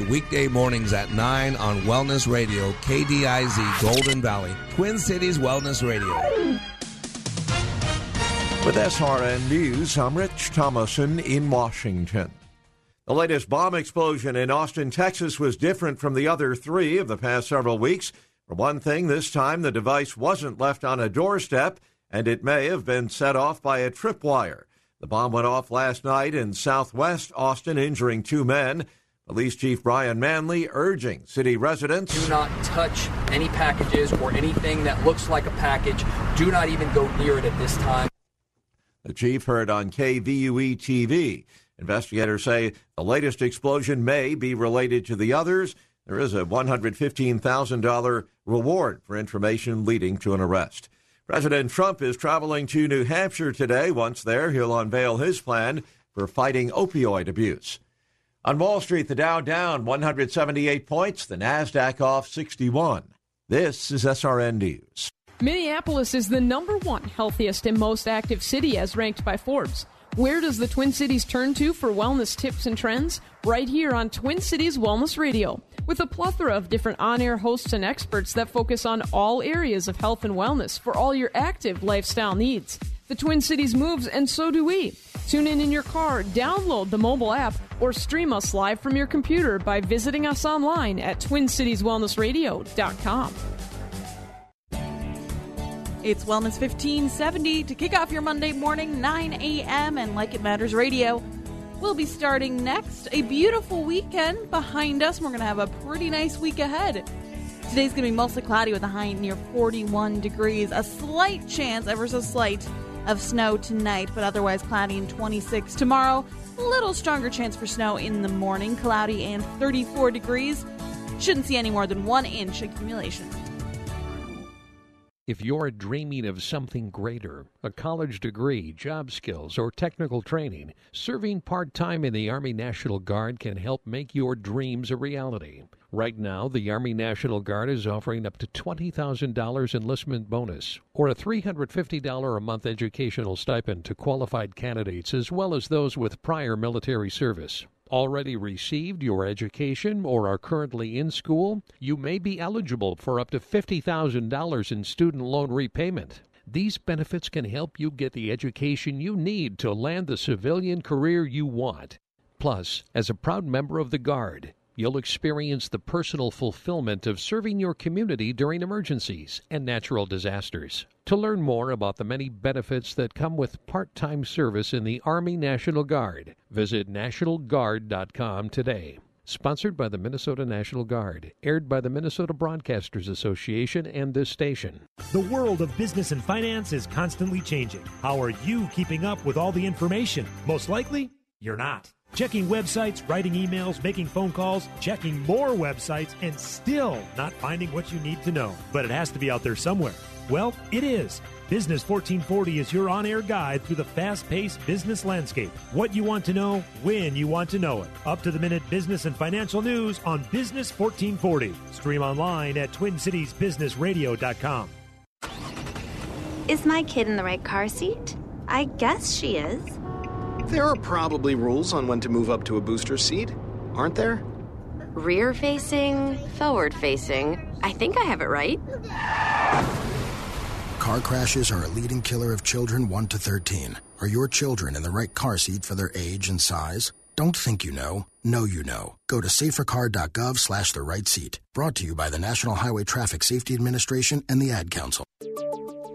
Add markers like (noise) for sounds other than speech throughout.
Weekday mornings at 9 on Wellness Radio, KDIZ Golden Valley, Twin Cities Wellness Radio. With SRN News, I'm Rich Thomason in Washington. The latest bomb explosion in Austin, Texas was different from the other three of the past several weeks. For one thing, this time the device wasn't left on a doorstep, and it may have been set off by a tripwire. The bomb went off last night in southwest Austin, injuring two men. Police Chief Brian Manley urging city residents do not touch any packages or anything that looks like a package. Do not even go near it at this time. The chief heard on KVUE TV. Investigators say the latest explosion may be related to the others. There is a $115,000 reward for information leading to an arrest. President Trump is traveling to New Hampshire today. Once there, he'll unveil his plan for fighting opioid abuse. On Wall Street, the Dow down 178 points, the Nasdaq off 61. This is SRN News. Minneapolis is the number one healthiest and most active city as ranked by Forbes. Where does the Twin Cities turn to for wellness tips and trends? Right here on Twin Cities Wellness Radio. With a plethora of different on air hosts and experts that focus on all areas of health and wellness for all your active lifestyle needs. The Twin Cities moves, and so do we. Tune in in your car, download the mobile app, or stream us live from your computer by visiting us online at TwinCitiesWellnessRadio.com. It's Wellness 1570 to kick off your Monday morning, 9 a.m. and Like It Matters Radio. We'll be starting next. A beautiful weekend behind us. We're going to have a pretty nice week ahead. Today's going to be mostly cloudy with a high near 41 degrees. A slight chance, ever so slight, of snow tonight, but otherwise cloudy and 26 tomorrow. A little stronger chance for snow in the morning, cloudy and 34 degrees. Shouldn't see any more than one inch accumulation. If you're dreaming of something greater, a college degree, job skills, or technical training, serving part time in the Army National Guard can help make your dreams a reality. Right now, the Army National Guard is offering up to $20,000 enlistment bonus or a $350 a month educational stipend to qualified candidates as well as those with prior military service. Already received your education or are currently in school? You may be eligible for up to $50,000 in student loan repayment. These benefits can help you get the education you need to land the civilian career you want. Plus, as a proud member of the Guard, You'll experience the personal fulfillment of serving your community during emergencies and natural disasters. To learn more about the many benefits that come with part time service in the Army National Guard, visit NationalGuard.com today. Sponsored by the Minnesota National Guard, aired by the Minnesota Broadcasters Association and this station. The world of business and finance is constantly changing. How are you keeping up with all the information? Most likely, you're not. Checking websites, writing emails, making phone calls, checking more websites, and still not finding what you need to know. But it has to be out there somewhere. Well, it is. Business 1440 is your on air guide through the fast paced business landscape. What you want to know, when you want to know it. Up to the minute business and financial news on Business 1440. Stream online at TwinCitiesBusinessRadio.com. Is my kid in the right car seat? I guess she is. There are probably rules on when to move up to a booster seat, aren't there? Rear facing, forward facing. I think I have it right. Car crashes are a leading killer of children 1 to 13. Are your children in the right car seat for their age and size? Don't think you know. Know you know. Go to safercar.gov slash the right seat. Brought to you by the National Highway Traffic Safety Administration and the Ad Council.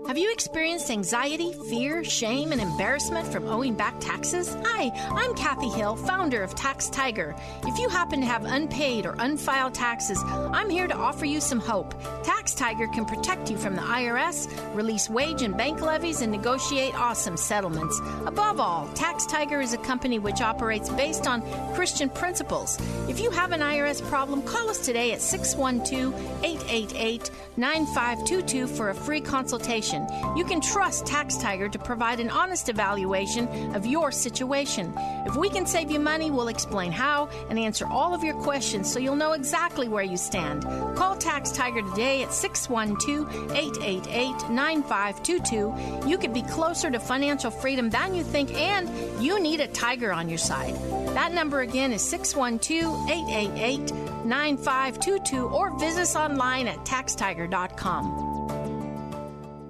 Have you experienced anxiety, fear, shame, and embarrassment from owing back taxes? Hi, I'm Kathy Hill, founder of Tax Tiger. If you happen to have unpaid or unfiled taxes, I'm here to offer you some hope. Tax Tiger can protect you from the IRS, release wage and bank levies, and negotiate awesome settlements. Above all, Tax Tiger is a company which operates based on Christian principles. If you have an IRS problem, call us today at 612 888 9522 for a free consultation. You can trust Tax Tiger to provide an honest evaluation of your situation. If we can save you money, we'll explain how and answer all of your questions so you'll know exactly where you stand. Call Tax Tiger today at 612 888 9522. You could be closer to financial freedom than you think, and you need a tiger on your side. That number again is 612 888 9522 or visit us online at taxtiger.com.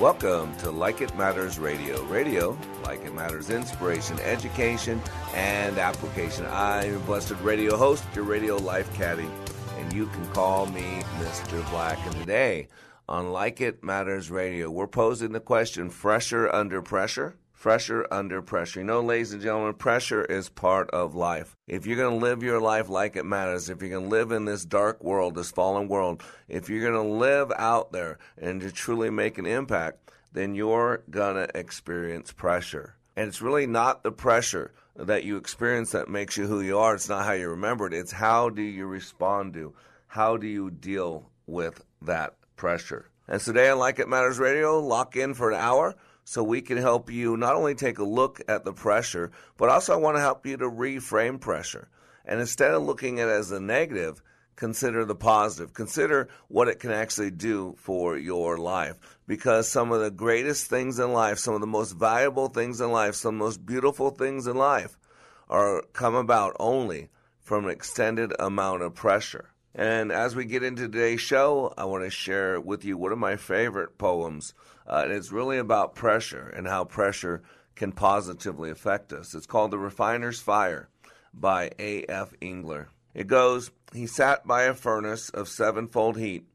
Welcome to Like It Matters Radio. Radio, like it matters, inspiration, education, and application. I'm your blessed radio host, your radio life caddy, and you can call me Mr. Black. And today on Like It Matters Radio, we're posing the question fresher under pressure? Fresher under pressure. You know, ladies and gentlemen, pressure is part of life. If you're going to live your life like it matters, if you're going to live in this dark world, this fallen world, if you're going to live out there and to truly make an impact, then you're going to experience pressure. And it's really not the pressure that you experience that makes you who you are. It's not how you remember it. It's how do you respond to, how do you deal with that pressure. And today on Like It Matters Radio, lock in for an hour so we can help you not only take a look at the pressure, but also I want to help you to reframe pressure. And instead of looking at it as a negative, consider the positive. Consider what it can actually do for your life. Because some of the greatest things in life, some of the most valuable things in life, some of the most beautiful things in life are come about only from an extended amount of pressure. And as we get into today's show, I want to share with you one of my favorite poems. Uh, and it's really about pressure and how pressure can positively affect us. It's called The Refiner's Fire by A.F. Engler. It goes, He sat by a furnace of sevenfold heat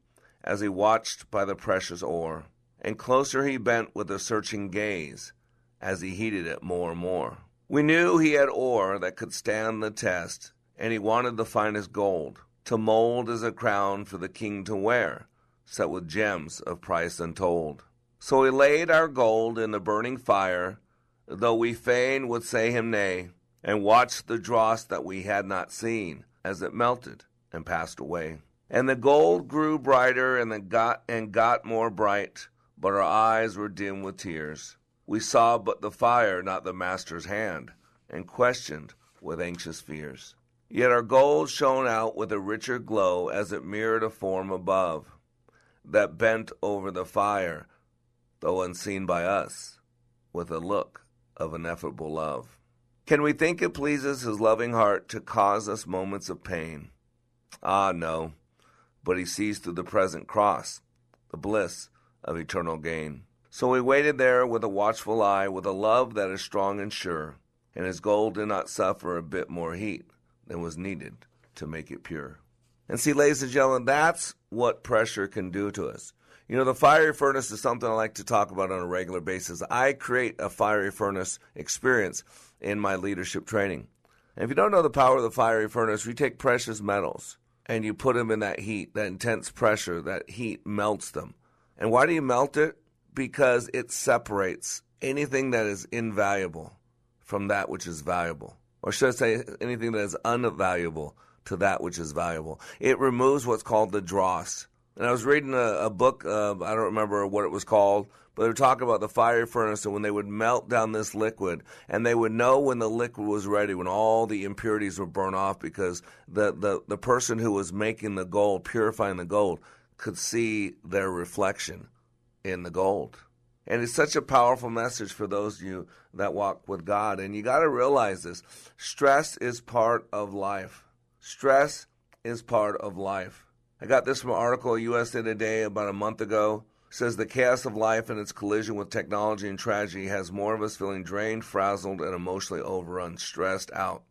as he watched by the precious ore, and closer he bent with a searching gaze as he heated it more and more. We knew he had ore that could stand the test, and he wanted the finest gold to mold as a crown for the king to wear, set with gems of price untold. So we laid our gold in the burning fire, though we fain would say him nay, and watched the dross that we had not seen as it melted and passed away. And the gold grew brighter and the got and got more bright, but our eyes were dim with tears. We saw but the fire, not the master's hand, and questioned with anxious fears. Yet our gold shone out with a richer glow as it mirrored a form above that bent over the fire, though unseen by us, with a look of ineffable love. Can we think it pleases his loving heart to cause us moments of pain? Ah, no, but he sees through the present cross the bliss of eternal gain. So we waited there with a watchful eye, with a love that is strong and sure, and his gold did not suffer a bit more heat than was needed to make it pure. And see, ladies and gentlemen, that's what pressure can do to us. You know, the fiery furnace is something I like to talk about on a regular basis. I create a fiery furnace experience in my leadership training. And if you don't know the power of the fiery furnace, we take precious metals and you put them in that heat, that intense pressure, that heat melts them. And why do you melt it? Because it separates anything that is invaluable from that which is valuable or should I say anything that is unvaluable to that which is valuable. It removes what's called the dross. And I was reading a, a book, uh, I don't remember what it was called, but they were talking about the fire furnace and when they would melt down this liquid, and they would know when the liquid was ready, when all the impurities were burned off, because the, the, the person who was making the gold, purifying the gold, could see their reflection in the gold. And it's such a powerful message for those of you that walk with God. And you got to realize this stress is part of life. Stress is part of life. I got this from an article USA Today about a month ago. It says the chaos of life and its collision with technology and tragedy has more of us feeling drained, frazzled, and emotionally overrun, stressed out.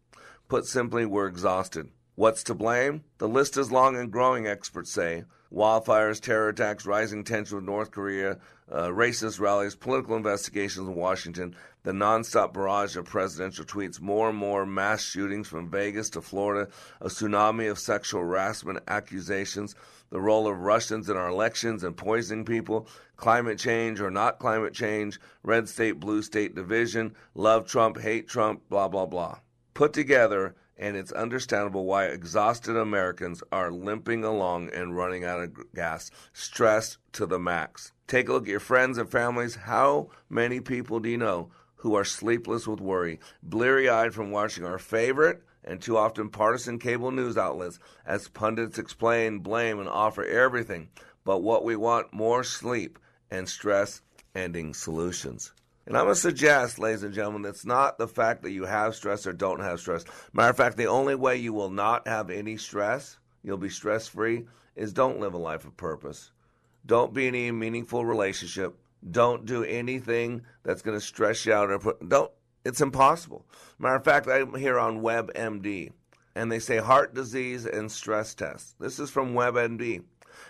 Put simply, we're exhausted. What's to blame? The list is long and growing, experts say. Wildfires, terror attacks, rising tension with North Korea, uh, racist rallies, political investigations in Washington, the nonstop barrage of presidential tweets, more and more mass shootings from Vegas to Florida, a tsunami of sexual harassment accusations, the role of Russians in our elections and poisoning people, climate change or not climate change, red state, blue state division, love Trump, hate Trump, blah, blah, blah. Put together, and it's understandable why exhausted Americans are limping along and running out of gas, stressed to the max. Take a look at your friends and families. How many people do you know who are sleepless with worry, bleary eyed from watching our favorite and too often partisan cable news outlets as pundits explain, blame, and offer everything but what we want more sleep and stress ending solutions? And I'm going to suggest, ladies and gentlemen, it's not the fact that you have stress or don't have stress. Matter of fact, the only way you will not have any stress, you'll be stress free, is don't live a life of purpose. Don't be in any meaningful relationship. Don't do anything that's going to stress you out or put, don't. It's impossible. Matter of fact, I'm here on WebMD, and they say heart disease and stress test. This is from WebMD. It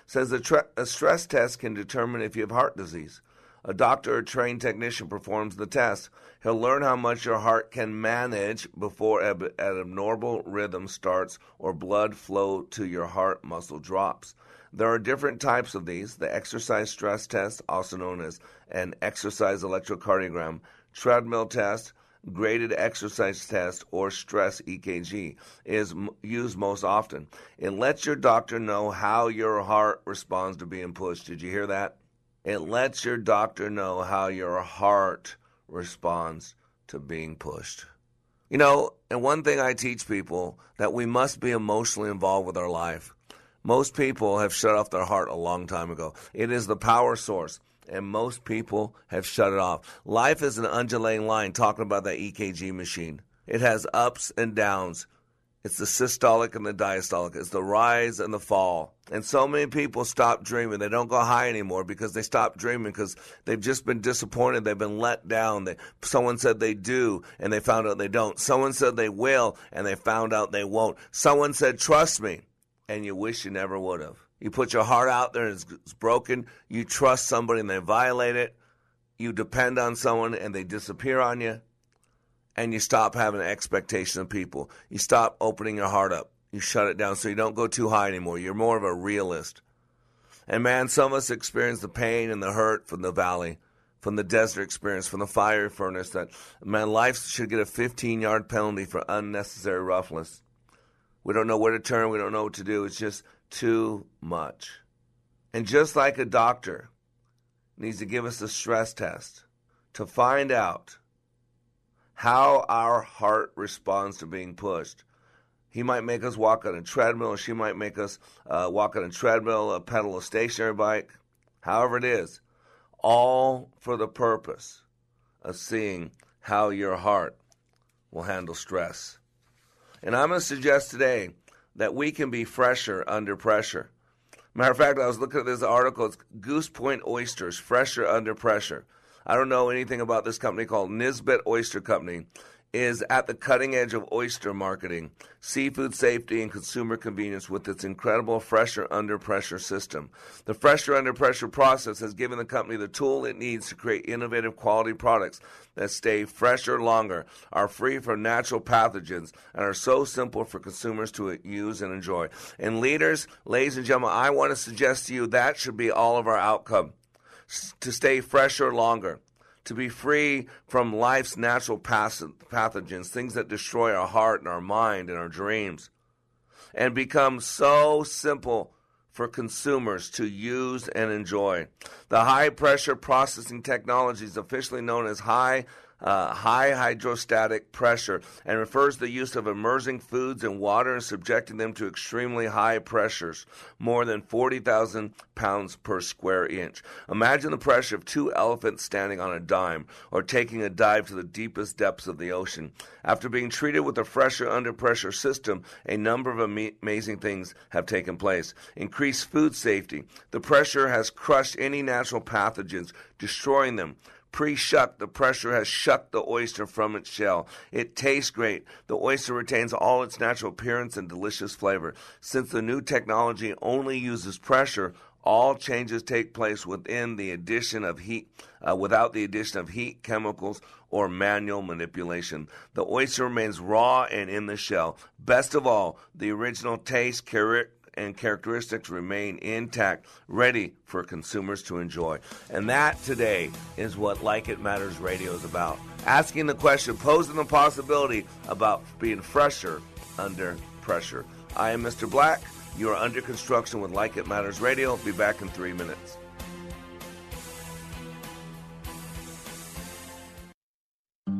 says a, tre- a stress test can determine if you have heart disease. A doctor or trained technician performs the test. He'll learn how much your heart can manage before an abnormal rhythm starts or blood flow to your heart muscle drops. There are different types of these the exercise stress test, also known as an exercise electrocardiogram, treadmill test, graded exercise test, or stress EKG is m- used most often. It lets your doctor know how your heart responds to being pushed. Did you hear that? It lets your doctor know how your heart responds to being pushed. You know, and one thing I teach people that we must be emotionally involved with our life. Most people have shut off their heart a long time ago. It is the power source, and most people have shut it off. Life is an undulating line, talking about that EKG machine. It has ups and downs. It's the systolic and the diastolic. It's the rise and the fall. And so many people stop dreaming. They don't go high anymore because they stop dreaming because they've just been disappointed. They've been let down. They, someone said they do and they found out they don't. Someone said they will and they found out they won't. Someone said, trust me, and you wish you never would have. You put your heart out there and it's, it's broken. You trust somebody and they violate it. You depend on someone and they disappear on you and you stop having expectation of people. You stop opening your heart up. You shut it down so you don't go too high anymore. You're more of a realist. And man, some of us experience the pain and the hurt from the valley, from the desert experience, from the fiery furnace that, man, life should get a 15 yard penalty for unnecessary roughness. We don't know where to turn. We don't know what to do. It's just too much. And just like a doctor needs to give us a stress test to find out how our heart responds to being pushed. He might make us walk on a treadmill, she might make us uh, walk on a treadmill, a pedal a stationary bike, however it is, all for the purpose of seeing how your heart will handle stress. And I'm going to suggest today that we can be fresher under pressure. Matter of fact, I was looking at this article. It's Goose Point Oysters, fresher under pressure. I don't know anything about this company called Nisbet Oyster Company. Is at the cutting edge of oyster marketing, seafood safety, and consumer convenience with its incredible Fresher Under Pressure system. The Fresher Under Pressure process has given the company the tool it needs to create innovative quality products that stay fresher longer, are free from natural pathogens, and are so simple for consumers to use and enjoy. And leaders, ladies and gentlemen, I want to suggest to you that should be all of our outcome to stay fresher longer, to be free from life's natural pathogens, things that destroy our heart and our mind and our dreams, and become so simple for consumers to use and enjoy. The high pressure processing technology is officially known as high uh, high hydrostatic pressure and refers to the use of immersing foods in water and subjecting them to extremely high pressures, more than 40,000 pounds per square inch. Imagine the pressure of two elephants standing on a dime or taking a dive to the deepest depths of the ocean. After being treated with a fresher under pressure system, a number of ama- amazing things have taken place. Increased food safety. The pressure has crushed any natural pathogens, destroying them. Pre shuck, the pressure has shucked the oyster from its shell. It tastes great. The oyster retains all its natural appearance and delicious flavor. Since the new technology only uses pressure, all changes take place within the addition of heat, uh, without the addition of heat, chemicals, or manual manipulation. The oyster remains raw and in the shell. Best of all, the original taste, character, and characteristics remain intact, ready for consumers to enjoy. And that today is what Like It Matters Radio is about. Asking the question, posing the possibility about being fresher under pressure. I am Mr. Black. You are under construction with Like It Matters Radio. Be back in three minutes.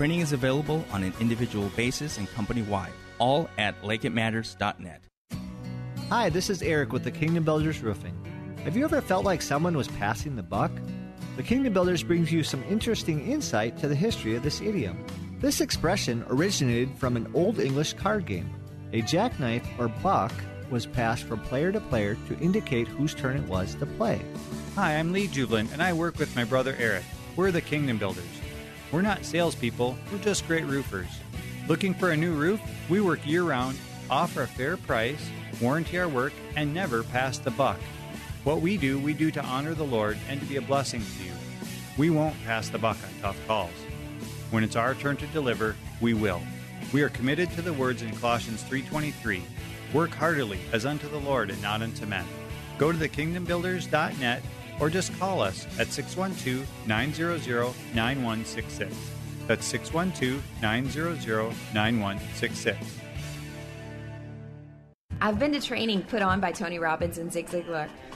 Training is available on an individual basis and company wide, all at likeitmatters.net. Hi, this is Eric with the Kingdom Builders Roofing. Have you ever felt like someone was passing the buck? The Kingdom Builders brings you some interesting insight to the history of this idiom. This expression originated from an Old English card game. A jackknife or buck was passed from player to player to indicate whose turn it was to play. Hi, I'm Lee Jublin, and I work with my brother Eric. We're the Kingdom Builders. We're not salespeople, we're just great roofers. Looking for a new roof? We work year round, offer a fair price, warranty our work, and never pass the buck. What we do, we do to honor the Lord and to be a blessing to you. We won't pass the buck on tough calls. When it's our turn to deliver, we will. We are committed to the words in Colossians 3:23. Work heartily as unto the Lord and not unto men. Go to thekingdombuilders.net or just call us at 612-900-9166. That's 612-900-9166. I've been to training put on by Tony Robbins and Zig Ziglar,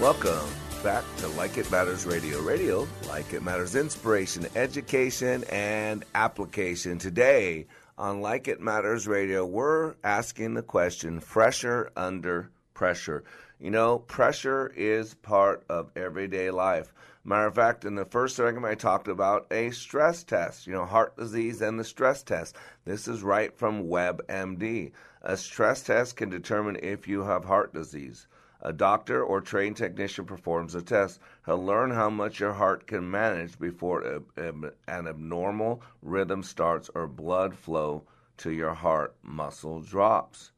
Welcome back to Like It Matters Radio. Radio, like it matters, inspiration, education, and application. Today on Like It Matters Radio, we're asking the question fresher under pressure. You know, pressure is part of everyday life. Matter of fact, in the first segment, I talked about a stress test, you know, heart disease and the stress test. This is right from WebMD. A stress test can determine if you have heart disease. A doctor or trained technician performs a test. He'll learn how much your heart can manage before an abnormal rhythm starts or blood flow to your heart muscle drops.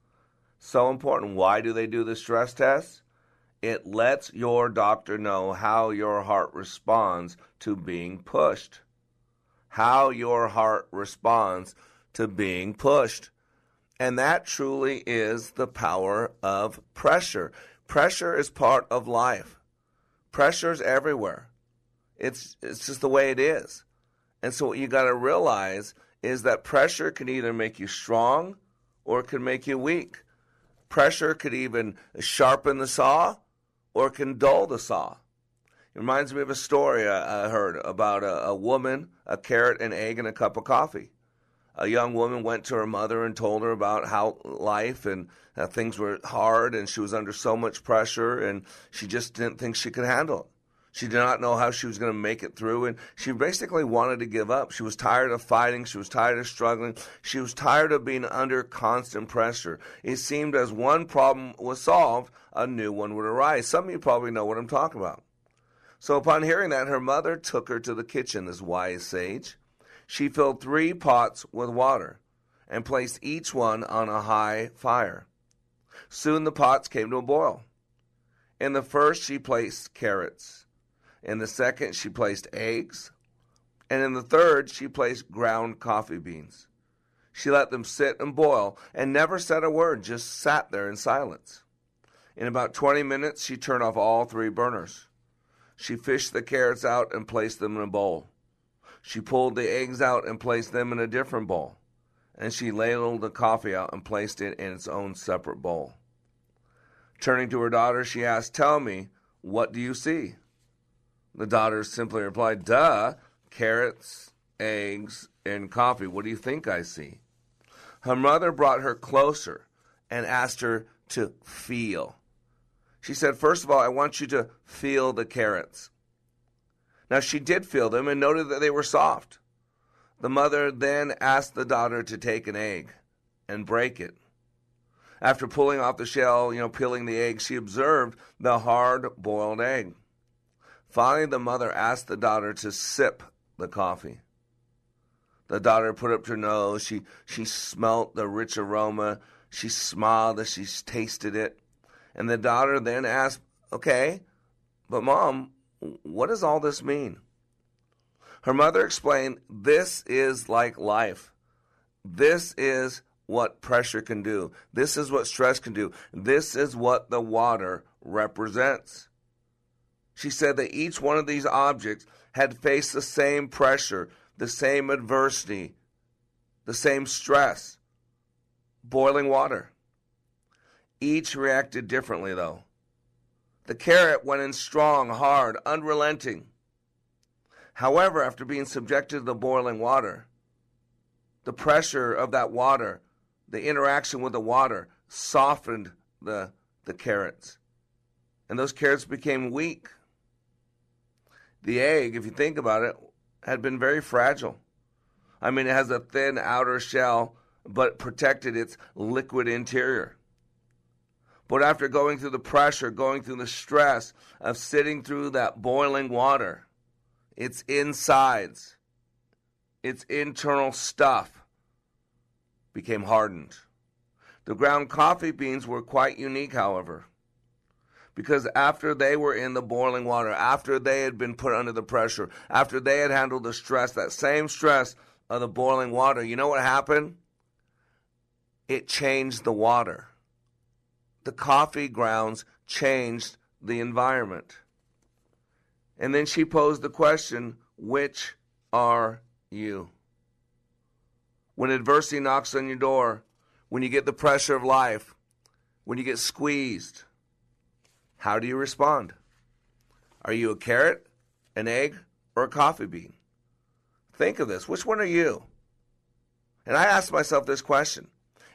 So important. Why do they do the stress test? It lets your doctor know how your heart responds to being pushed. How your heart responds to being pushed. And that truly is the power of pressure. Pressure is part of life. Pressure is everywhere. It's it's just the way it is. And so what you got to realize is that pressure can either make you strong or it can make you weak. Pressure could even sharpen the saw or it can dull the saw. It reminds me of a story I heard about a, a woman, a carrot, an egg, and a cup of coffee a young woman went to her mother and told her about how life and things were hard and she was under so much pressure and she just didn't think she could handle it. She did not know how she was going to make it through and she basically wanted to give up. She was tired of fighting. She was tired of struggling. She was tired of being under constant pressure. It seemed as one problem was solved, a new one would arise. Some of you probably know what I'm talking about. So upon hearing that, her mother took her to the kitchen, this wise sage she filled three pots with water and placed each one on a high fire. Soon the pots came to a boil. In the first, she placed carrots. In the second, she placed eggs. And in the third, she placed ground coffee beans. She let them sit and boil and never said a word, just sat there in silence. In about 20 minutes, she turned off all three burners. She fished the carrots out and placed them in a bowl. She pulled the eggs out and placed them in a different bowl. And she ladled the coffee out and placed it in its own separate bowl. Turning to her daughter, she asked, Tell me, what do you see? The daughter simply replied, Duh, carrots, eggs, and coffee. What do you think I see? Her mother brought her closer and asked her to feel. She said, First of all, I want you to feel the carrots. Now she did feel them and noted that they were soft. The mother then asked the daughter to take an egg and break it. After pulling off the shell, you know, peeling the egg, she observed the hard boiled egg. Finally, the mother asked the daughter to sip the coffee. The daughter put up her nose. She, she smelt the rich aroma. She smiled as she tasted it. And the daughter then asked, Okay, but mom, what does all this mean? Her mother explained, This is like life. This is what pressure can do. This is what stress can do. This is what the water represents. She said that each one of these objects had faced the same pressure, the same adversity, the same stress. Boiling water. Each reacted differently, though. The carrot went in strong, hard, unrelenting. However, after being subjected to the boiling water, the pressure of that water, the interaction with the water, softened the, the carrots. And those carrots became weak. The egg, if you think about it, had been very fragile. I mean, it has a thin outer shell, but protected its liquid interior. But after going through the pressure, going through the stress of sitting through that boiling water, its insides, its internal stuff became hardened. The ground coffee beans were quite unique, however, because after they were in the boiling water, after they had been put under the pressure, after they had handled the stress, that same stress of the boiling water, you know what happened? It changed the water the coffee grounds changed the environment. And then she posed the question which are you? When adversity knocks on your door, when you get the pressure of life, when you get squeezed, how do you respond? Are you a carrot, an egg, or a coffee bean? Think of this. Which one are you? And I asked myself this question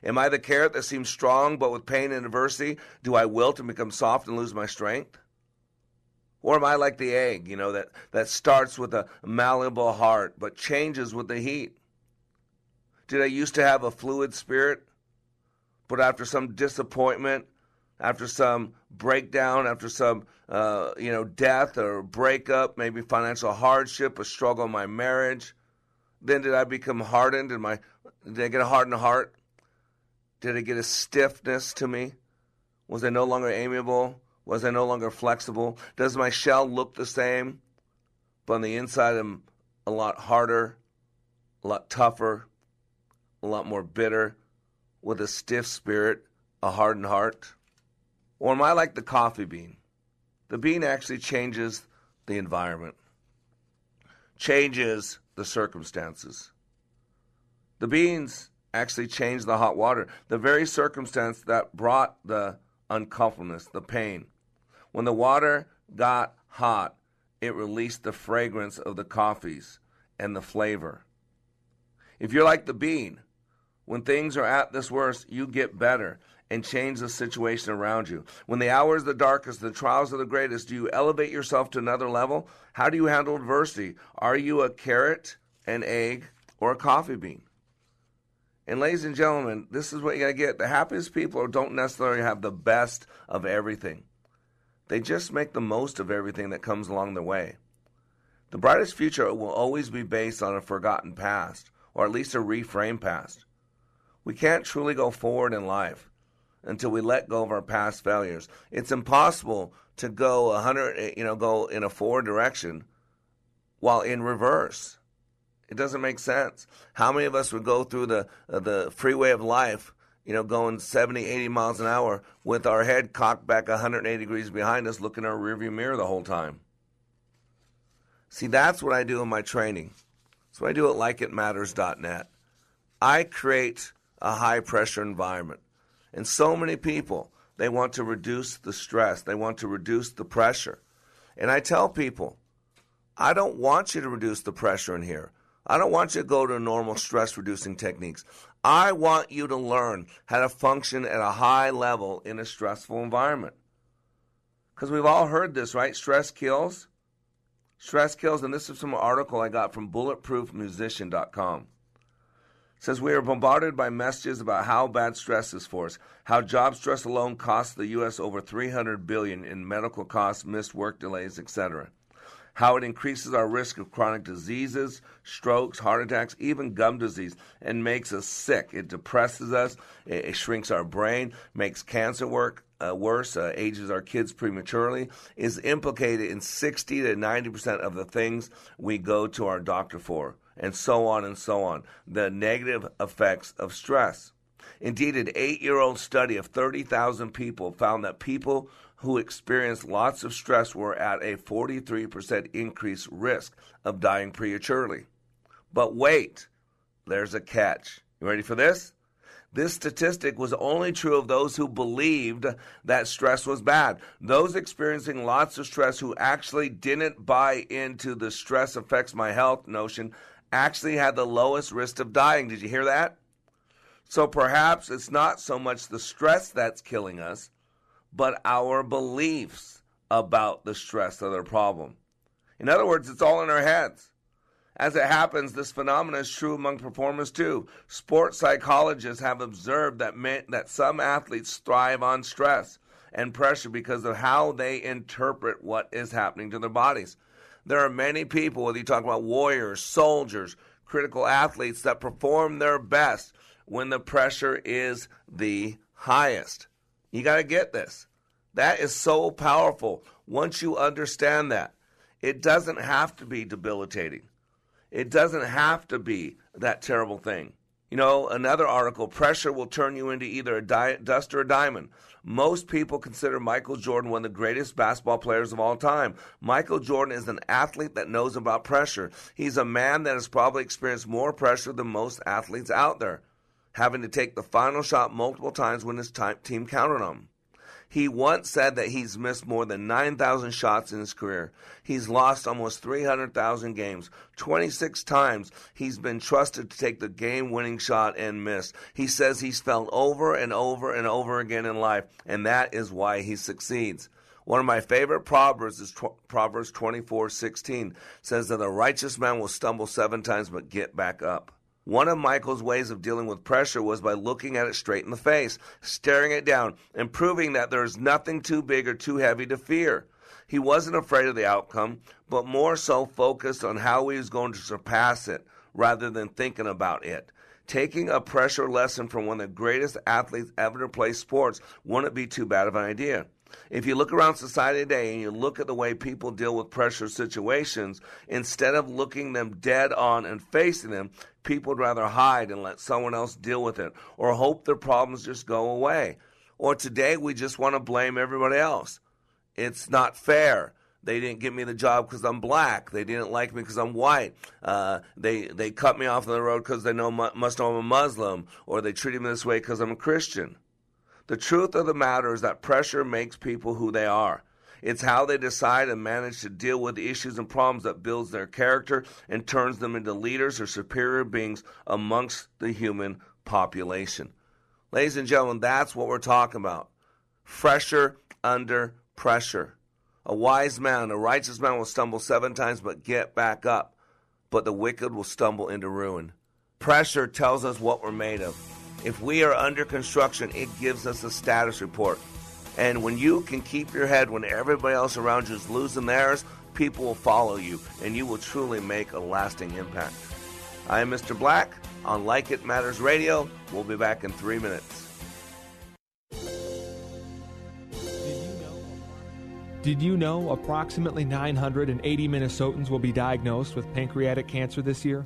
Am I the carrot that seems strong, but with pain and adversity, do I wilt and become soft and lose my strength? Or am I like the egg, you know, that, that starts with a malleable heart, but changes with the heat? Did I used to have a fluid spirit, but after some disappointment, after some breakdown, after some, uh, you know, death or breakup, maybe financial hardship, a struggle in my marriage, then did I become hardened? Did my did I get a hardened heart? Did I get a stiffness to me? Was I no longer amiable? Was I no longer flexible? Does my shell look the same? But on the inside, I'm a lot harder, a lot tougher, a lot more bitter, with a stiff spirit, a hardened heart? Or am I like the coffee bean? The bean actually changes the environment, changes the circumstances. The beans actually change the hot water, the very circumstance that brought the uncomfortableness, the pain. When the water got hot, it released the fragrance of the coffees and the flavor. If you're like the bean, when things are at this worst, you get better and change the situation around you. When the hour is the darkest, the trials are the greatest, do you elevate yourself to another level? How do you handle adversity? Are you a carrot, an egg, or a coffee bean? And ladies and gentlemen, this is what you got to get. The happiest people don't necessarily have the best of everything. They just make the most of everything that comes along their way. The brightest future will always be based on a forgotten past, or at least a reframed past. We can't truly go forward in life until we let go of our past failures. It's impossible to go a hundred, you know, go in a forward direction while in reverse. It doesn't make sense. How many of us would go through the uh, the freeway of life you know, going 70, 80 miles an hour with our head cocked back 180 degrees behind us, looking in our rearview mirror the whole time. See, that's what I do in my training. That's what I do at likeitmatters.net. I create a high pressure environment. And so many people, they want to reduce the stress, they want to reduce the pressure. And I tell people, I don't want you to reduce the pressure in here. I don't want you to go to normal stress reducing techniques. I want you to learn how to function at a high level in a stressful environment. Because we've all heard this, right? Stress kills. Stress kills, and this is from an article I got from bulletproofmusician.com. It says we are bombarded by messages about how bad stress is for us, how job stress alone costs the U.S. over 300 billion in medical costs, missed work delays, etc how it increases our risk of chronic diseases, strokes, heart attacks, even gum disease, and makes us sick. It depresses us, it, it shrinks our brain, makes cancer work uh, worse, uh, ages our kids prematurely, is implicated in 60 to 90% of the things we go to our doctor for, and so on and so on. The negative effects of stress. Indeed, an eight year old study of 30,000 people found that people who experienced lots of stress were at a 43% increased risk of dying prematurely. But wait, there's a catch. You ready for this? This statistic was only true of those who believed that stress was bad. Those experiencing lots of stress who actually didn't buy into the stress affects my health notion actually had the lowest risk of dying. Did you hear that? So perhaps it's not so much the stress that's killing us but our beliefs about the stress of their problem. In other words, it's all in our heads. As it happens, this phenomenon is true among performers too. Sports psychologists have observed that, that some athletes thrive on stress and pressure because of how they interpret what is happening to their bodies. There are many people, whether you talk about warriors, soldiers, critical athletes, that perform their best when the pressure is the highest. You got to get this. That is so powerful once you understand that. It doesn't have to be debilitating. It doesn't have to be that terrible thing. You know, another article pressure will turn you into either a di- dust or a diamond. Most people consider Michael Jordan one of the greatest basketball players of all time. Michael Jordan is an athlete that knows about pressure. He's a man that has probably experienced more pressure than most athletes out there having to take the final shot multiple times when his team counted on him. He once said that he's missed more than 9,000 shots in his career. He's lost almost 300,000 games. 26 times he's been trusted to take the game winning shot and missed. He says he's felt over and over and over again in life, and that is why he succeeds. One of my favorite proverbs is tw- Proverbs 24:16 says that a righteous man will stumble 7 times but get back up. One of Michael's ways of dealing with pressure was by looking at it straight in the face, staring it down, and proving that there is nothing too big or too heavy to fear. He wasn't afraid of the outcome, but more so focused on how he was going to surpass it rather than thinking about it. Taking a pressure lesson from one of the greatest athletes ever to play sports wouldn't be too bad of an idea. If you look around society today and you look at the way people deal with pressure situations, instead of looking them dead on and facing them, people would rather hide and let someone else deal with it or hope their problems just go away. Or today we just want to blame everybody else. It's not fair. They didn't give me the job because I'm black. They didn't like me because I'm white. Uh, they they cut me off on the road because they know must know I'm a Muslim, or they treated me this way because I'm a Christian. The truth of the matter is that pressure makes people who they are. It's how they decide and manage to deal with issues and problems that builds their character and turns them into leaders or superior beings amongst the human population. Ladies and gentlemen, that's what we're talking about. Pressure under pressure. A wise man, a righteous man will stumble seven times but get back up, but the wicked will stumble into ruin. Pressure tells us what we're made of. If we are under construction, it gives us a status report. And when you can keep your head when everybody else around you is losing theirs, people will follow you and you will truly make a lasting impact. I am Mr. Black on Like It Matters Radio. We'll be back in three minutes. Did you know approximately 980 Minnesotans will be diagnosed with pancreatic cancer this year?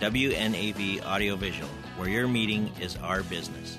WNAV Audiovisual, where your meeting is our business.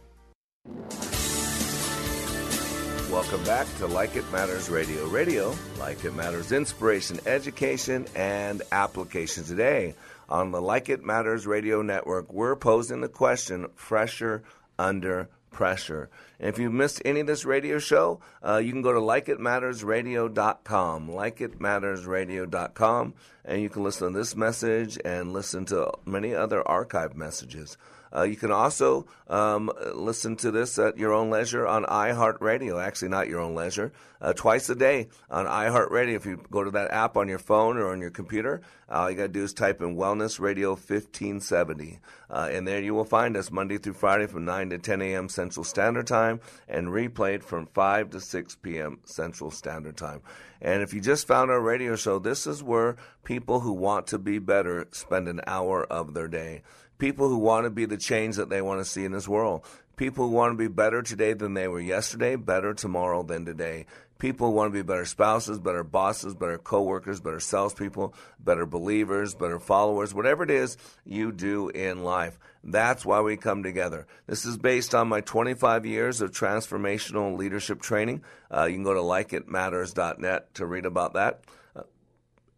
Welcome back to Like It Matters Radio. Radio, like it matters, inspiration, education, and application. Today on the Like It Matters Radio Network, we're posing the question fresher under pressure. And if you missed any of this radio show, uh, you can go to likeitmattersradio.com, likeitmattersradio.com, and you can listen to this message and listen to many other archive messages. Uh, you can also um, listen to this at your own leisure on iHeartRadio. Actually, not your own leisure. Uh, twice a day on iHeartRadio. If you go to that app on your phone or on your computer, all you got to do is type in Wellness Radio 1570. Uh, and there you will find us Monday through Friday from 9 to 10 a.m. Central Standard Time and replayed from 5 to 6 p.m. Central Standard Time. And if you just found our radio show, this is where people who want to be better spend an hour of their day people who want to be the change that they want to see in this world. People who want to be better today than they were yesterday, better tomorrow than today. People who want to be better spouses, better bosses, better coworkers, better salespeople, better believers, better followers, whatever it is you do in life. That's why we come together. This is based on my 25 years of transformational leadership training. Uh, you can go to likeitmatters.net to read about that.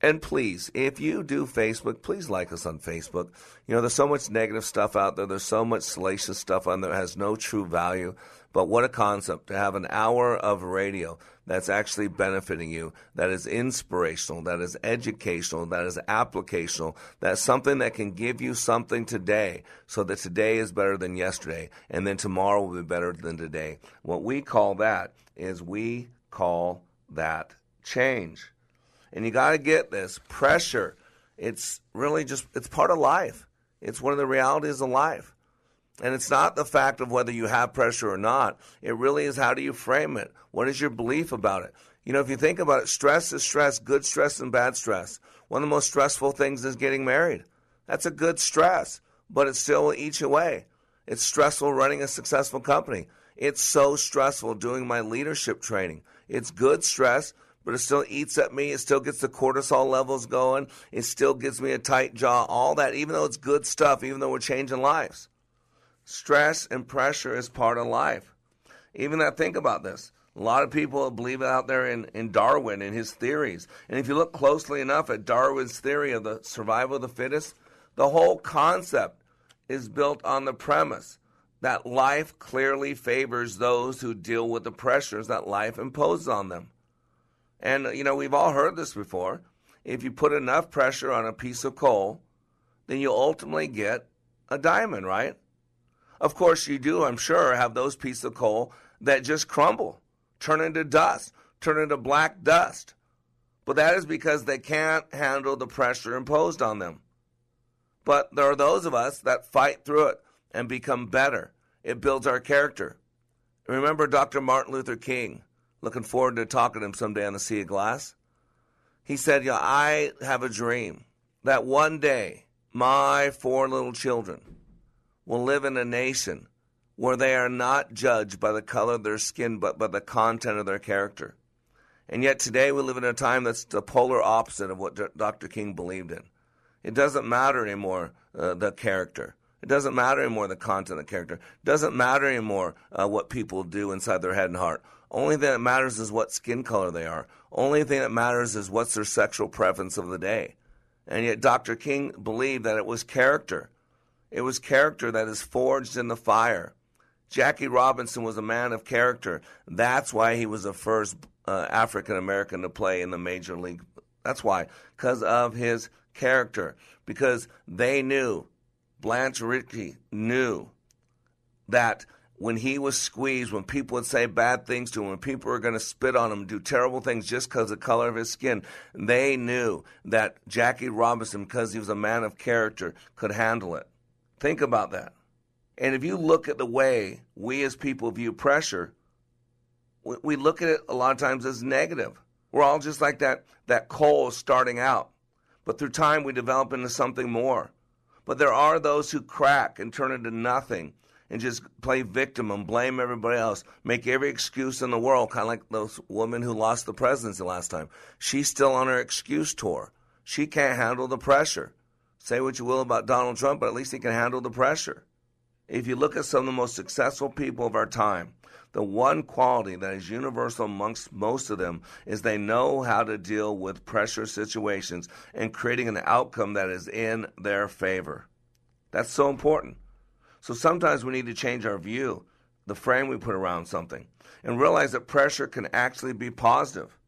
And please, if you do Facebook, please like us on Facebook. You know, there's so much negative stuff out there. There's so much salacious stuff on there that has no true value. But what a concept to have an hour of radio that's actually benefiting you, that is inspirational, that is educational, that is applicational, that's something that can give you something today so that today is better than yesterday and then tomorrow will be better than today. What we call that is we call that change. And you got to get this pressure. It's really just, it's part of life. It's one of the realities of life. And it's not the fact of whether you have pressure or not. It really is how do you frame it? What is your belief about it? You know, if you think about it, stress is stress, good stress and bad stress. One of the most stressful things is getting married. That's a good stress, but it still you away. It's stressful running a successful company. It's so stressful doing my leadership training. It's good stress, but it still eats at me. It still gets the cortisol levels going. It still gives me a tight jaw. All that, even though it's good stuff, even though we're changing lives. Stress and pressure is part of life. Even that, think about this. A lot of people believe out there in, in Darwin and his theories. And if you look closely enough at Darwin's theory of the survival of the fittest, the whole concept is built on the premise that life clearly favors those who deal with the pressures that life imposes on them. And, uh, you know, we've all heard this before. If you put enough pressure on a piece of coal, then you ultimately get a diamond, right? Of course, you do, I'm sure, have those pieces of coal that just crumble, turn into dust, turn into black dust. But that is because they can't handle the pressure imposed on them. But there are those of us that fight through it and become better. It builds our character. Remember Dr. Martin Luther King Looking forward to talking to him someday on the Sea of Glass. He said, Yeah, I have a dream that one day my four little children will live in a nation where they are not judged by the color of their skin, but by the content of their character. And yet today we live in a time that's the polar opposite of what Dr. King believed in. It doesn't matter anymore uh, the character. It doesn't matter anymore the content of the character. It doesn't matter anymore uh, what people do inside their head and heart. Only thing that matters is what skin color they are. Only thing that matters is what's their sexual preference of the day. And yet, Dr. King believed that it was character. It was character that is forged in the fire. Jackie Robinson was a man of character. That's why he was the first uh, African American to play in the major league. That's why, because of his character. Because they knew, Branch Rickey knew that when he was squeezed, when people would say bad things to him, when people were going to spit on him, do terrible things just because of the color of his skin, they knew that Jackie Robinson, because he was a man of character, could handle it. Think about that. And if you look at the way we as people view pressure, we look at it a lot of times as negative. We're all just like that, that coal starting out. But through time, we develop into something more. But there are those who crack and turn into nothing and just play victim and blame everybody else, make every excuse in the world, kind of like those woman who lost the presidency last time. She's still on her excuse tour. She can't handle the pressure. Say what you will about Donald Trump, but at least he can handle the pressure. If you look at some of the most successful people of our time, the one quality that is universal amongst most of them is they know how to deal with pressure situations and creating an outcome that is in their favor. That's so important. So sometimes we need to change our view, the frame we put around something, and realize that pressure can actually be positive.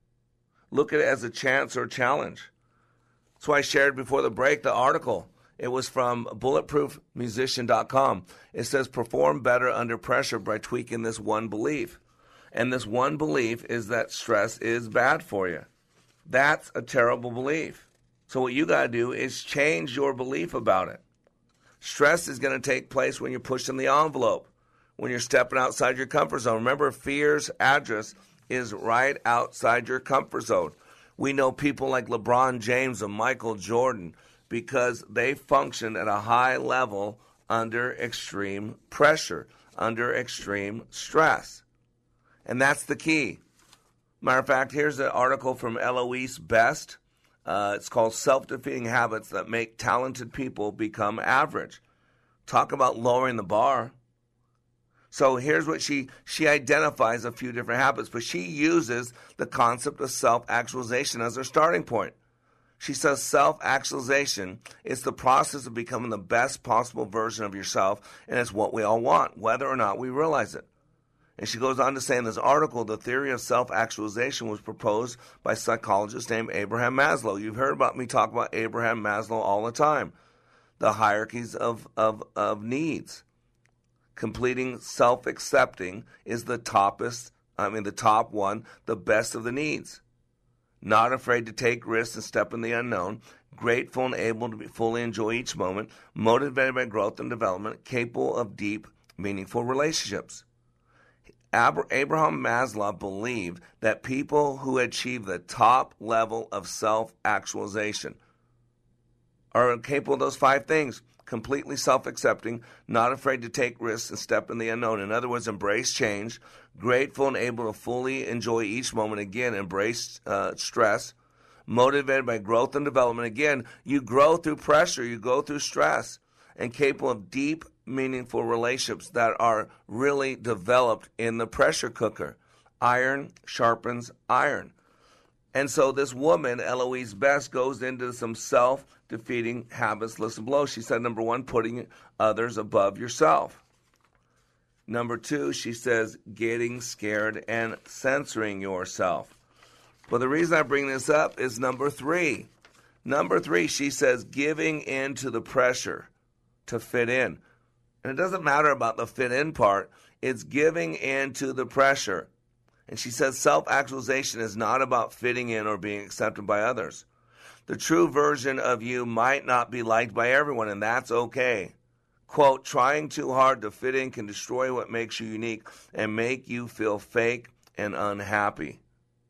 Look at it as a chance or a challenge. That's why I shared before the break the article It was from bulletproofmusician.com. It says perform better under pressure by tweaking this one belief. And this one belief is that stress is bad for you. That's a terrible belief. So, what you got to do is change your belief about it. Stress is going to take place when you're pushing the envelope, when you're stepping outside your comfort zone. Remember, fear's address is right outside your comfort zone. We know people like LeBron James and Michael Jordan because they function at a high level under extreme pressure, under extreme stress. And that's the key. Matter of fact, here's an article from Eloise Best. Uh, it's called Self Defeating Habits That Make Talented People Become Average. Talk about lowering the bar. So here's what she she identifies a few different habits, but she uses the concept of self-actualization as her starting point. She says self actualization is the process of becoming the best possible version of yourself, and it's what we all want, whether or not we realize it. And she goes on to say in this article the theory of self actualization was proposed by a psychologist named Abraham Maslow. You've heard about me talk about Abraham Maslow all the time. The hierarchies of, of, of needs. Completing self accepting is the toppest, I mean, the top one, the best of the needs not afraid to take risks and step in the unknown, grateful and able to fully enjoy each moment, motivated by growth and development, capable of deep, meaningful relationships. Abraham Maslow believed that people who achieve the top level of self actualization are capable of those five things completely self accepting, not afraid to take risks and step in the unknown. In other words, embrace change, grateful and able to fully enjoy each moment. Again, embrace uh, stress, motivated by growth and development. Again, you grow through pressure, you go through stress, and capable of deep, meaningful relationships that are really developed in the pressure cooker. Iron sharpens iron. And so this woman, Eloise Best, goes into some self defeating habits. Listen below. She said, number one, putting others above yourself. Number two, she says, getting scared and censoring yourself. But the reason I bring this up is number three. Number three, she says, giving in to the pressure to fit in. And it doesn't matter about the fit in part, it's giving in to the pressure. And she says self actualization is not about fitting in or being accepted by others. The true version of you might not be liked by everyone, and that's okay. Quote, trying too hard to fit in can destroy what makes you unique and make you feel fake and unhappy.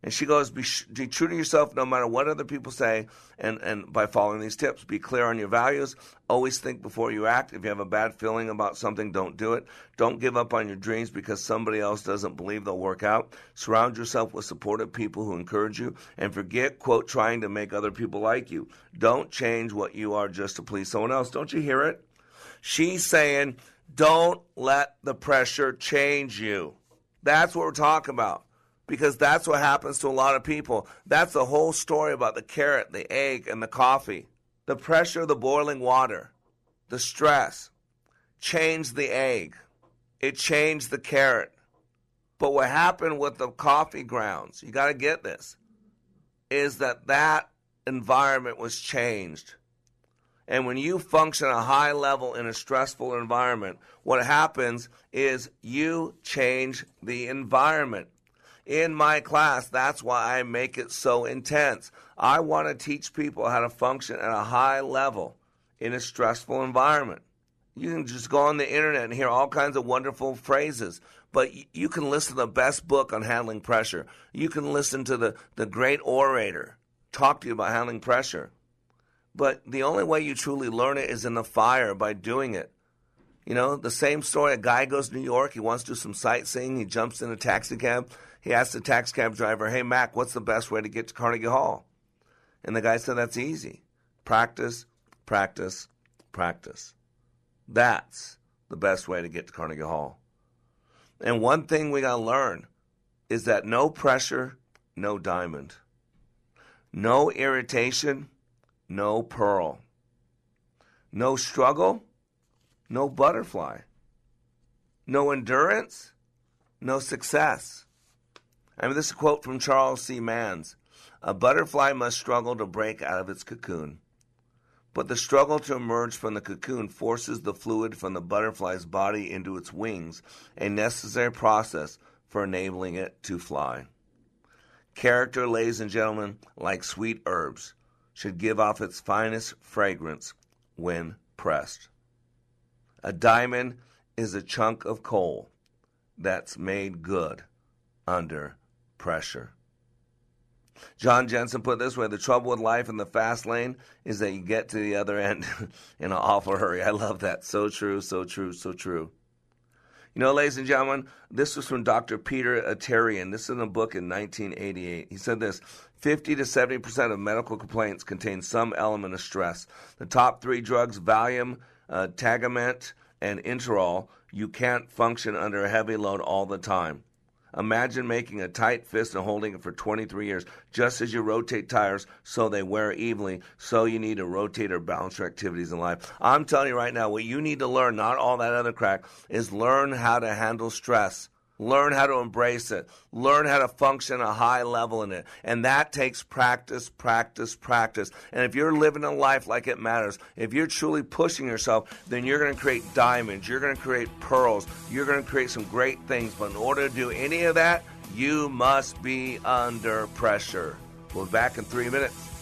And she goes, be, be, true to yourself no matter what other people say, and, and by following these tips. Be clear on your values. Always think before you act. If you have a bad feeling about something, don't do it. Don't give up on your dreams because somebody else doesn't believe they'll work out. Surround yourself with supportive people who encourage you. And forget, quote, trying to make other people like you. Don't change what you are just to please someone else. Don't you hear it? She's saying, don't let the pressure change you. That's what we're talking about because that's what happens to a lot of people. That's the whole story about the carrot, the egg, and the coffee. The pressure of the boiling water, the stress, changed the egg. It changed the carrot. But what happened with the coffee grounds, you got to get this, is that that environment was changed. And when you function at a high level in a stressful environment, what happens is you change the environment in my class. That's why I make it so intense. I want to teach people how to function at a high level in a stressful environment. You can just go on the internet and hear all kinds of wonderful phrases, but you can listen to the best book on handling pressure. You can listen to the, the great orator talk to you about handling pressure. But the only way you truly learn it is in the fire by doing it. You know, the same story a guy goes to New York, he wants to do some sightseeing, he jumps in a taxi cab, he asked the taxi cab driver, Hey, Mac, what's the best way to get to Carnegie Hall? And the guy said, That's easy. Practice, practice, practice. That's the best way to get to Carnegie Hall. And one thing we got to learn is that no pressure, no diamond. No irritation, no pearl. No struggle, no butterfly. No endurance, no success. I mean, this is a quote from Charles C. Manz. A butterfly must struggle to break out of its cocoon. But the struggle to emerge from the cocoon forces the fluid from the butterfly's body into its wings, a necessary process for enabling it to fly. Character, ladies and gentlemen, like sweet herbs, should give off its finest fragrance when pressed. A diamond is a chunk of coal that's made good under pressure. John Jensen put this way the trouble with life in the fast lane is that you get to the other end (laughs) in an awful hurry. I love that. So true, so true, so true. You know, ladies and gentlemen, this was from Dr. Peter Atarian. This is in a book in 1988. He said this 50 to 70% of medical complaints contain some element of stress. The top three drugs, Valium, uh, Tagamet, and Inderal, you can't function under a heavy load all the time. Imagine making a tight fist and holding it for 23 years. Just as you rotate tires so they wear evenly, so you need to rotate or balance your activities in life. I'm telling you right now, what you need to learn, not all that other crack, is learn how to handle stress Learn how to embrace it. Learn how to function a high level in it. And that takes practice, practice, practice. And if you're living a life like it matters, if you're truly pushing yourself, then you're going to create diamonds. You're going to create pearls. You're going to create some great things. But in order to do any of that, you must be under pressure. We'll be back in three minutes.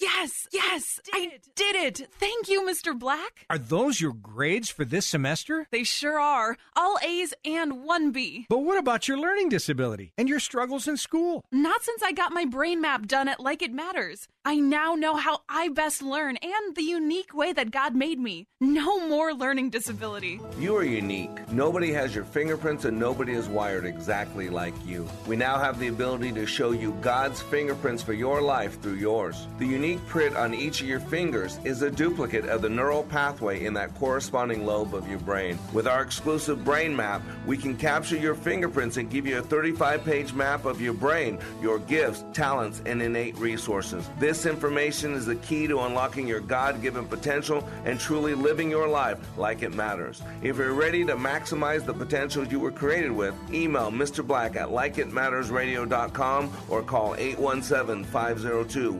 Yes, yes, did I it. did it. Thank you, Mr. Black. Are those your grades for this semester? They sure are. All A's and one B. But what about your learning disability and your struggles in school? Not since I got my brain map done at Like It Matters. I now know how I best learn and the unique way that God made me. No more learning disability. You are unique. Nobody has your fingerprints and nobody is wired exactly like you. We now have the ability to show you God's fingerprints for your life through yours. The unique print on each of your fingers is a duplicate of the neural pathway in that corresponding lobe of your brain. With our exclusive brain map, we can capture your fingerprints and give you a 35 page map of your brain, your gifts, talents, and innate resources. This information is the key to unlocking your God given potential and truly living your life like it matters. If you're ready to maximize the potential you were created with, email Mr. Black at likeitmattersradio.com or call 817 502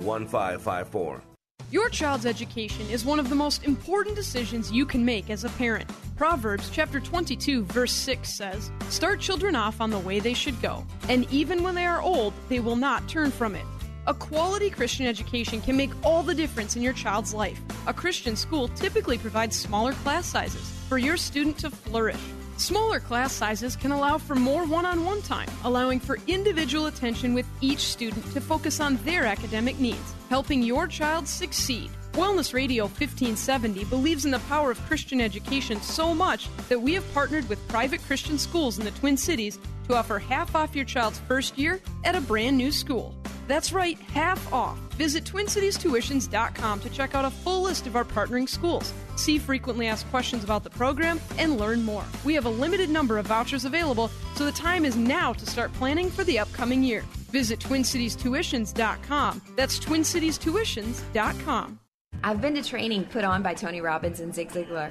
1554. Your child's education is one of the most important decisions you can make as a parent. Proverbs chapter 22 verse 6 says, "Start children off on the way they should go, and even when they are old, they will not turn from it." A quality Christian education can make all the difference in your child's life. A Christian school typically provides smaller class sizes for your student to flourish. Smaller class sizes can allow for more one on one time, allowing for individual attention with each student to focus on their academic needs, helping your child succeed. Wellness Radio 1570 believes in the power of Christian education so much that we have partnered with private Christian schools in the Twin Cities to offer half off your child's first year at a brand new school. That's right, half off. Visit TwinCitiesTuitions.com to check out a full list of our partnering schools, see frequently asked questions about the program, and learn more. We have a limited number of vouchers available, so the time is now to start planning for the upcoming year. Visit TwinCitiesTuitions.com. That's TwinCitiesTuitions.com. I've been to training put on by Tony Robbins and Zig Ziglar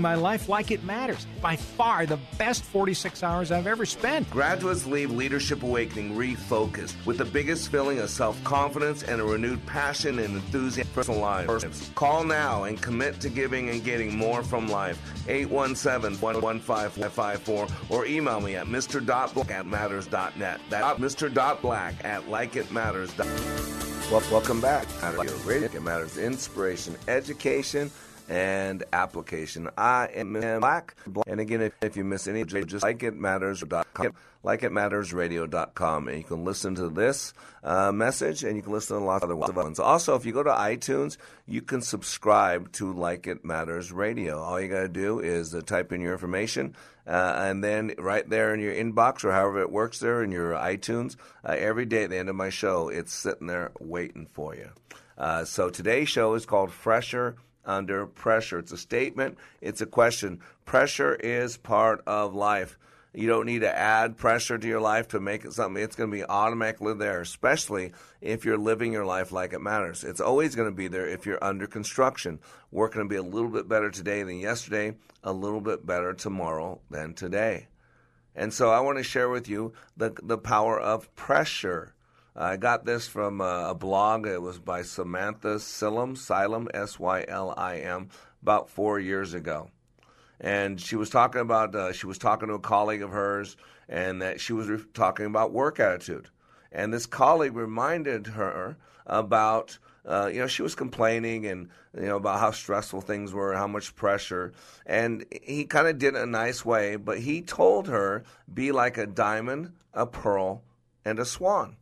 my life like it matters. By far the best 46 hours I've ever spent. Graduates leave Leadership Awakening refocused with the biggest feeling of self confidence and a renewed passion and enthusiasm for lives. Call now and commit to giving and getting more from life. 817 115 or email me at mr.black at matters.net. That's mr.black at likeitmatters.net. Welcome back. Radio It Matters Inspiration, Education, and application. I am Black. And again, if, if you miss any, just like it matters.com, like it matters radio.com and you can listen to this uh, message and you can listen to a lot of other ones. Also, if you go to iTunes, you can subscribe to Like It Matters Radio. All you got to do is uh, type in your information. Uh, and then right there in your inbox or however it works there in your iTunes, uh, every day at the end of my show, it's sitting there waiting for you. Uh, so today's show is called Fresher under pressure. It's a statement, it's a question. Pressure is part of life. You don't need to add pressure to your life to make it something. It's going to be automatically there, especially if you're living your life like it matters. It's always going to be there if you're under construction. Work going to be a little bit better today than yesterday, a little bit better tomorrow than today. And so I want to share with you the, the power of pressure. I got this from a, a blog. It was by Samantha Sylim, Sylim, S Y L I M, about four years ago. And she was talking about, uh, she was talking to a colleague of hers, and that she was re- talking about work attitude. And this colleague reminded her about, uh, you know, she was complaining and, you know, about how stressful things were, how much pressure. And he kind of did it in a nice way, but he told her, be like a diamond, a pearl, and a swan.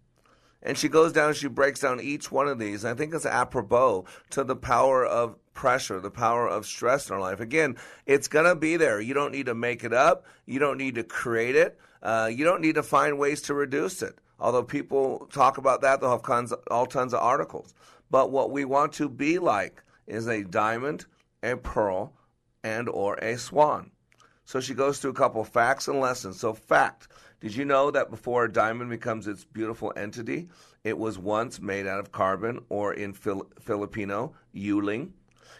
And she goes down, she breaks down each one of these. I think it's apropos to the power of pressure, the power of stress in our life. Again, it's going to be there. You don't need to make it up, you don't need to create it, uh, you don't need to find ways to reduce it. Although people talk about that, they'll have tons, all tons of articles. But what we want to be like is a diamond, a pearl, and or a swan. So she goes through a couple facts and lessons. So fact, did you know that before a diamond becomes its beautiful entity, it was once made out of carbon or in Fil- Filipino, yuling?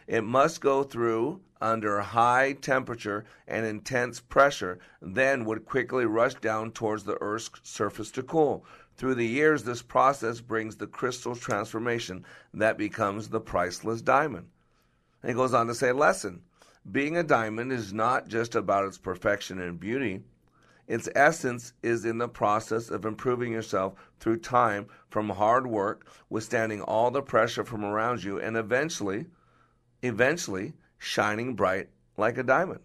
It must go through under high temperature and intense pressure, then would quickly rush down towards the Earth's surface to cool. Through the years, this process brings the crystal transformation that becomes the priceless diamond. And he goes on to say, lesson. Being a diamond is not just about its perfection and beauty. Its essence is in the process of improving yourself through time from hard work, withstanding all the pressure from around you, and eventually, eventually shining bright like a diamond.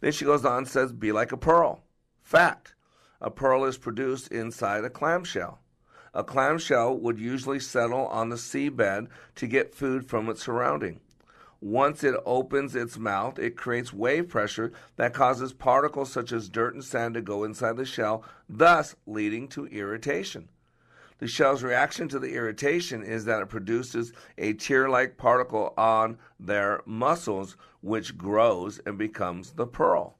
Then she goes on and says, Be like a pearl. Fact a pearl is produced inside a clamshell. A clamshell would usually settle on the seabed to get food from its surrounding. Once it opens its mouth, it creates wave pressure that causes particles such as dirt and sand to go inside the shell, thus leading to irritation. The shell's reaction to the irritation is that it produces a tear like particle on their muscles, which grows and becomes the pearl.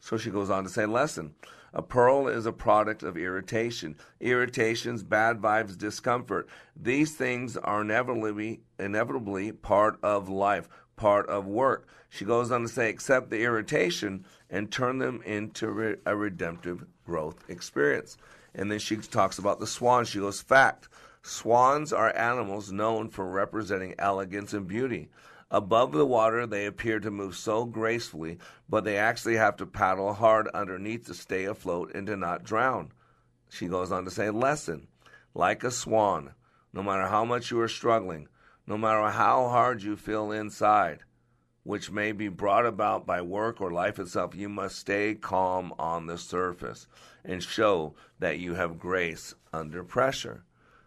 So she goes on to say, lesson. A pearl is a product of irritation. Irritations, bad vibes, discomfort. These things are inevitably, inevitably part of life, part of work. She goes on to say, accept the irritation and turn them into a redemptive growth experience. And then she talks about the swan. She goes, fact. Swans are animals known for representing elegance and beauty. Above the water, they appear to move so gracefully, but they actually have to paddle hard underneath to stay afloat and to not drown. She goes on to say, Lesson like a swan, no matter how much you are struggling, no matter how hard you feel inside, which may be brought about by work or life itself, you must stay calm on the surface and show that you have grace under pressure.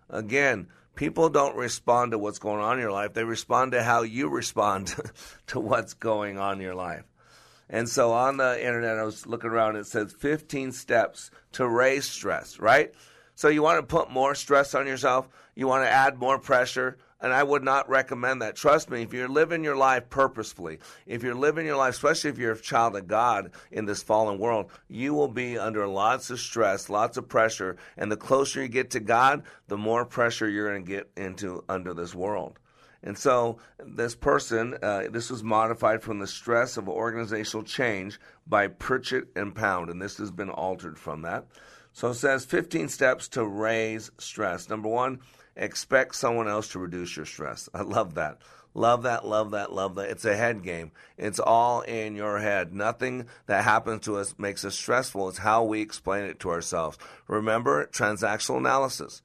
Again, people don't respond to what's going on in your life. They respond to how you respond (laughs) to what's going on in your life. And so on the internet, I was looking around, it says 15 steps to raise stress, right? So you want to put more stress on yourself, you want to add more pressure, and I would not recommend that. Trust me, if you're living your life purposefully, if you're living your life, especially if you're a child of God in this fallen world, you will be under lots of stress, lots of pressure. And the closer you get to God, the more pressure you're going to get into under this world. And so this person, uh, this was modified from the stress of organizational change by Pritchett and Pound, and this has been altered from that. So it says 15 steps to raise stress. Number one, expect someone else to reduce your stress. I love that. Love that, love that, love that. It's a head game. It's all in your head. Nothing that happens to us makes us stressful. It's how we explain it to ourselves. Remember transactional analysis.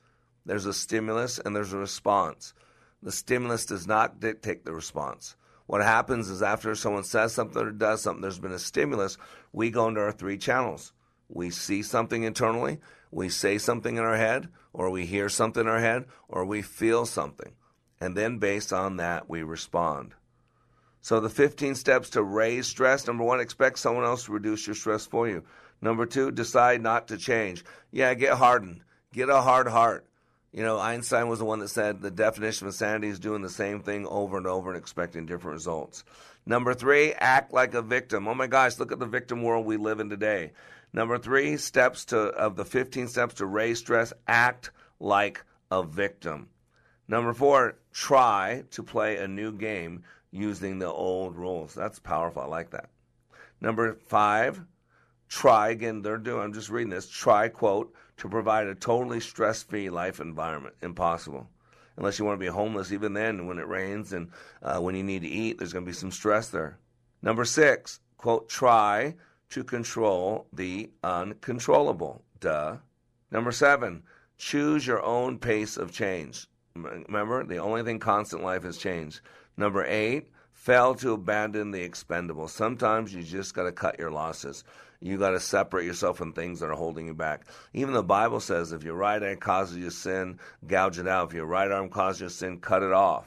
There's a stimulus and there's a response. The stimulus does not dictate the response. What happens is after someone says something or does something, there's been a stimulus, we go into our three channels. We see something internally, we say something in our head, or we hear something in our head, or we feel something. And then based on that, we respond. So the 15 steps to raise stress number one, expect someone else to reduce your stress for you. Number two, decide not to change. Yeah, get hardened. Get a hard heart. You know, Einstein was the one that said the definition of insanity is doing the same thing over and over and expecting different results. Number three, act like a victim. Oh my gosh, look at the victim world we live in today. Number three, steps to of the 15 steps to raise stress, act like a victim. Number four, try to play a new game using the old rules. That's powerful. I like that. Number five, try again. They're doing. I'm just reading this. Try quote to provide a totally stress-free life environment. Impossible, unless you want to be homeless. Even then, when it rains and uh, when you need to eat, there's going to be some stress there. Number six, quote, try to control the uncontrollable. Duh. Number seven, choose your own pace of change. Remember, the only thing constant life is change. Number eight, fail to abandon the expendable. Sometimes you just got to cut your losses. You got to separate yourself from things that are holding you back. Even the Bible says if your right eye causes you sin, gouge it out. If your right arm causes you sin, cut it off.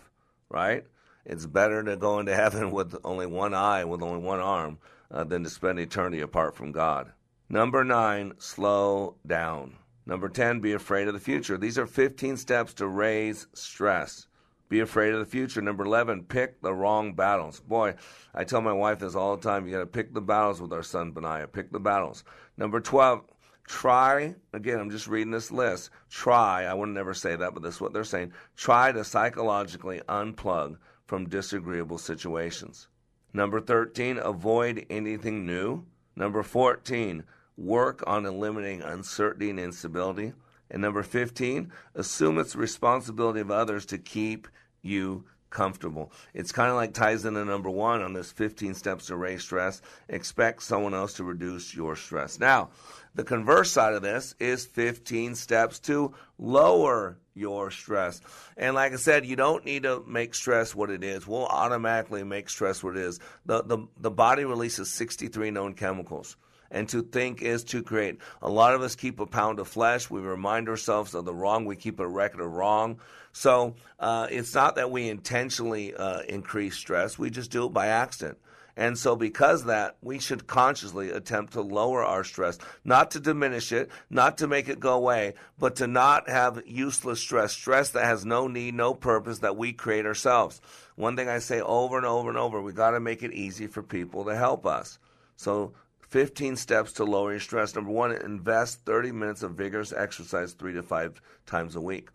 Right? It's better to go into (laughs) heaven with only one eye, with only one arm, uh, than to spend eternity apart from God. Number nine, slow down. Number 10, be afraid of the future. These are 15 steps to raise stress. Be afraid of the future. Number 11, pick the wrong battles. Boy, I tell my wife this all the time. You got to pick the battles with our son, Benaiah. Pick the battles. Number 12, try, again, I'm just reading this list. Try, I would never say that, but this is what they're saying. Try to psychologically unplug from disagreeable situations. Number 13, avoid anything new. Number 14, work on eliminating uncertainty and instability. And number 15, assume it's the responsibility of others to keep you comfortable. It's kind of like ties into number one on this 15 steps to raise stress. Expect someone else to reduce your stress. Now, the converse side of this is 15 steps to lower your stress. And like I said, you don't need to make stress what it is. We'll automatically make stress what it is. The, the, the body releases 63 known chemicals and to think is to create. A lot of us keep a pound of flesh. We remind ourselves of the wrong. We keep a record of wrong. So uh, it's not that we intentionally uh, increase stress. We just do it by accident. And so, because that, we should consciously attempt to lower our stress, not to diminish it, not to make it go away, but to not have useless stress, stress that has no need, no purpose that we create ourselves. One thing I say over and over and over, we got to make it easy for people to help us. So 15 steps to lower your stress. Number one, invest 30 minutes of vigorous exercise three to five times a week.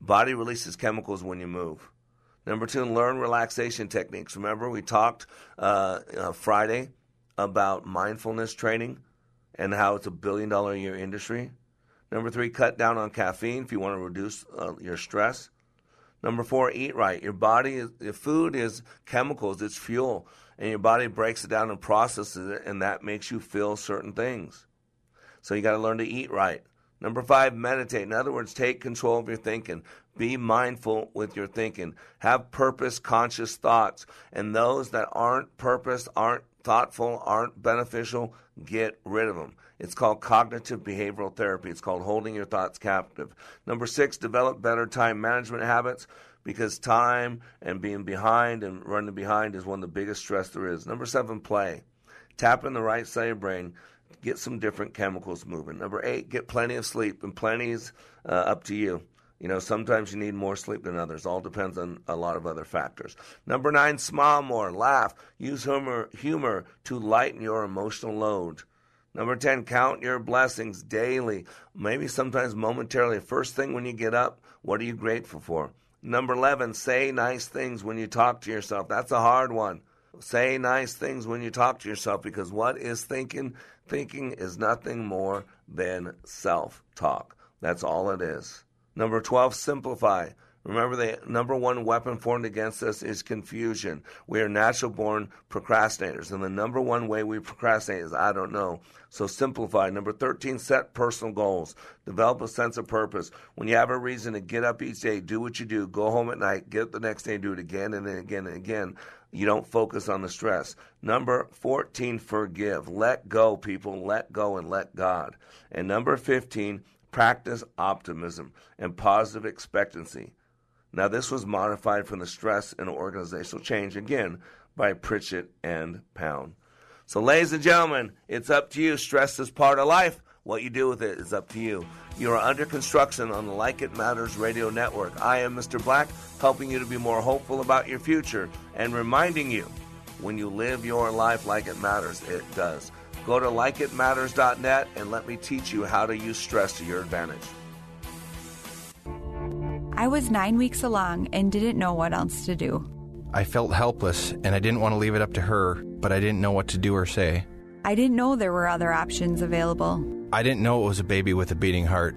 Body releases chemicals when you move. Number two, learn relaxation techniques. Remember, we talked uh, uh, Friday about mindfulness training and how it's a billion dollar a year industry. Number three, cut down on caffeine if you want to reduce uh, your stress. Number four, eat right. Your body, is, your food is chemicals, it's fuel and your body breaks it down and processes it, and that makes you feel certain things. So you got to learn to eat right. Number five, meditate. In other words, take control of your thinking. Be mindful with your thinking. Have purpose conscious thoughts. And those that aren't purpose, aren't thoughtful, aren't beneficial, get rid of them. It's called cognitive behavioral therapy. It's called holding your thoughts captive. Number six, develop better time management habits because time and being behind and running behind is one of the biggest stress there is. Number seven, play. Tap in the right side of your brain. Get some different chemicals moving. Number eight, get plenty of sleep, and plenty is uh, up to you. You know, sometimes you need more sleep than others. All depends on a lot of other factors. Number nine, smile more, laugh, use humor, humor to lighten your emotional load. Number 10, count your blessings daily, maybe sometimes momentarily. First thing when you get up, what are you grateful for? Number 11, say nice things when you talk to yourself. That's a hard one. Say nice things when you talk to yourself because what is thinking? Thinking is nothing more than self talk. That's all it is. Number 12, simplify. Remember, the number one weapon formed against us is confusion. We are natural born procrastinators, and the number one way we procrastinate is I don't know. So simplify. Number 13, set personal goals. Develop a sense of purpose. When you have a reason to get up each day, do what you do, go home at night, get up the next day, do it again and then again and again You don't focus on the stress. Number 14, forgive. Let go, people. Let go and let God. And number 15, practice optimism and positive expectancy. Now, this was modified from the stress and organizational change again by Pritchett and Pound. So, ladies and gentlemen, it's up to you. Stress is part of life. What you do with it is up to you. You are under construction on the Like It Matters radio network. I am Mr. Black, helping you to be more hopeful about your future and reminding you when you live your life like it matters, it does. Go to likeitmatters.net and let me teach you how to use stress to your advantage. I was nine weeks along and didn't know what else to do. I felt helpless and I didn't want to leave it up to her, but I didn't know what to do or say. I didn't know there were other options available. I didn't know it was a baby with a beating heart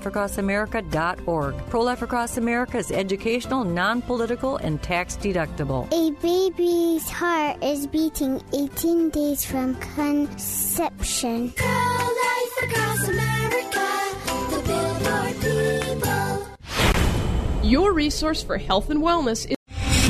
prolifeacrossamerica.org. Pro Life Across America is educational, non political, and tax deductible. A baby's heart is beating 18 days from conception. Pro Life Across America, the Billboard people. Your resource for health and wellness is.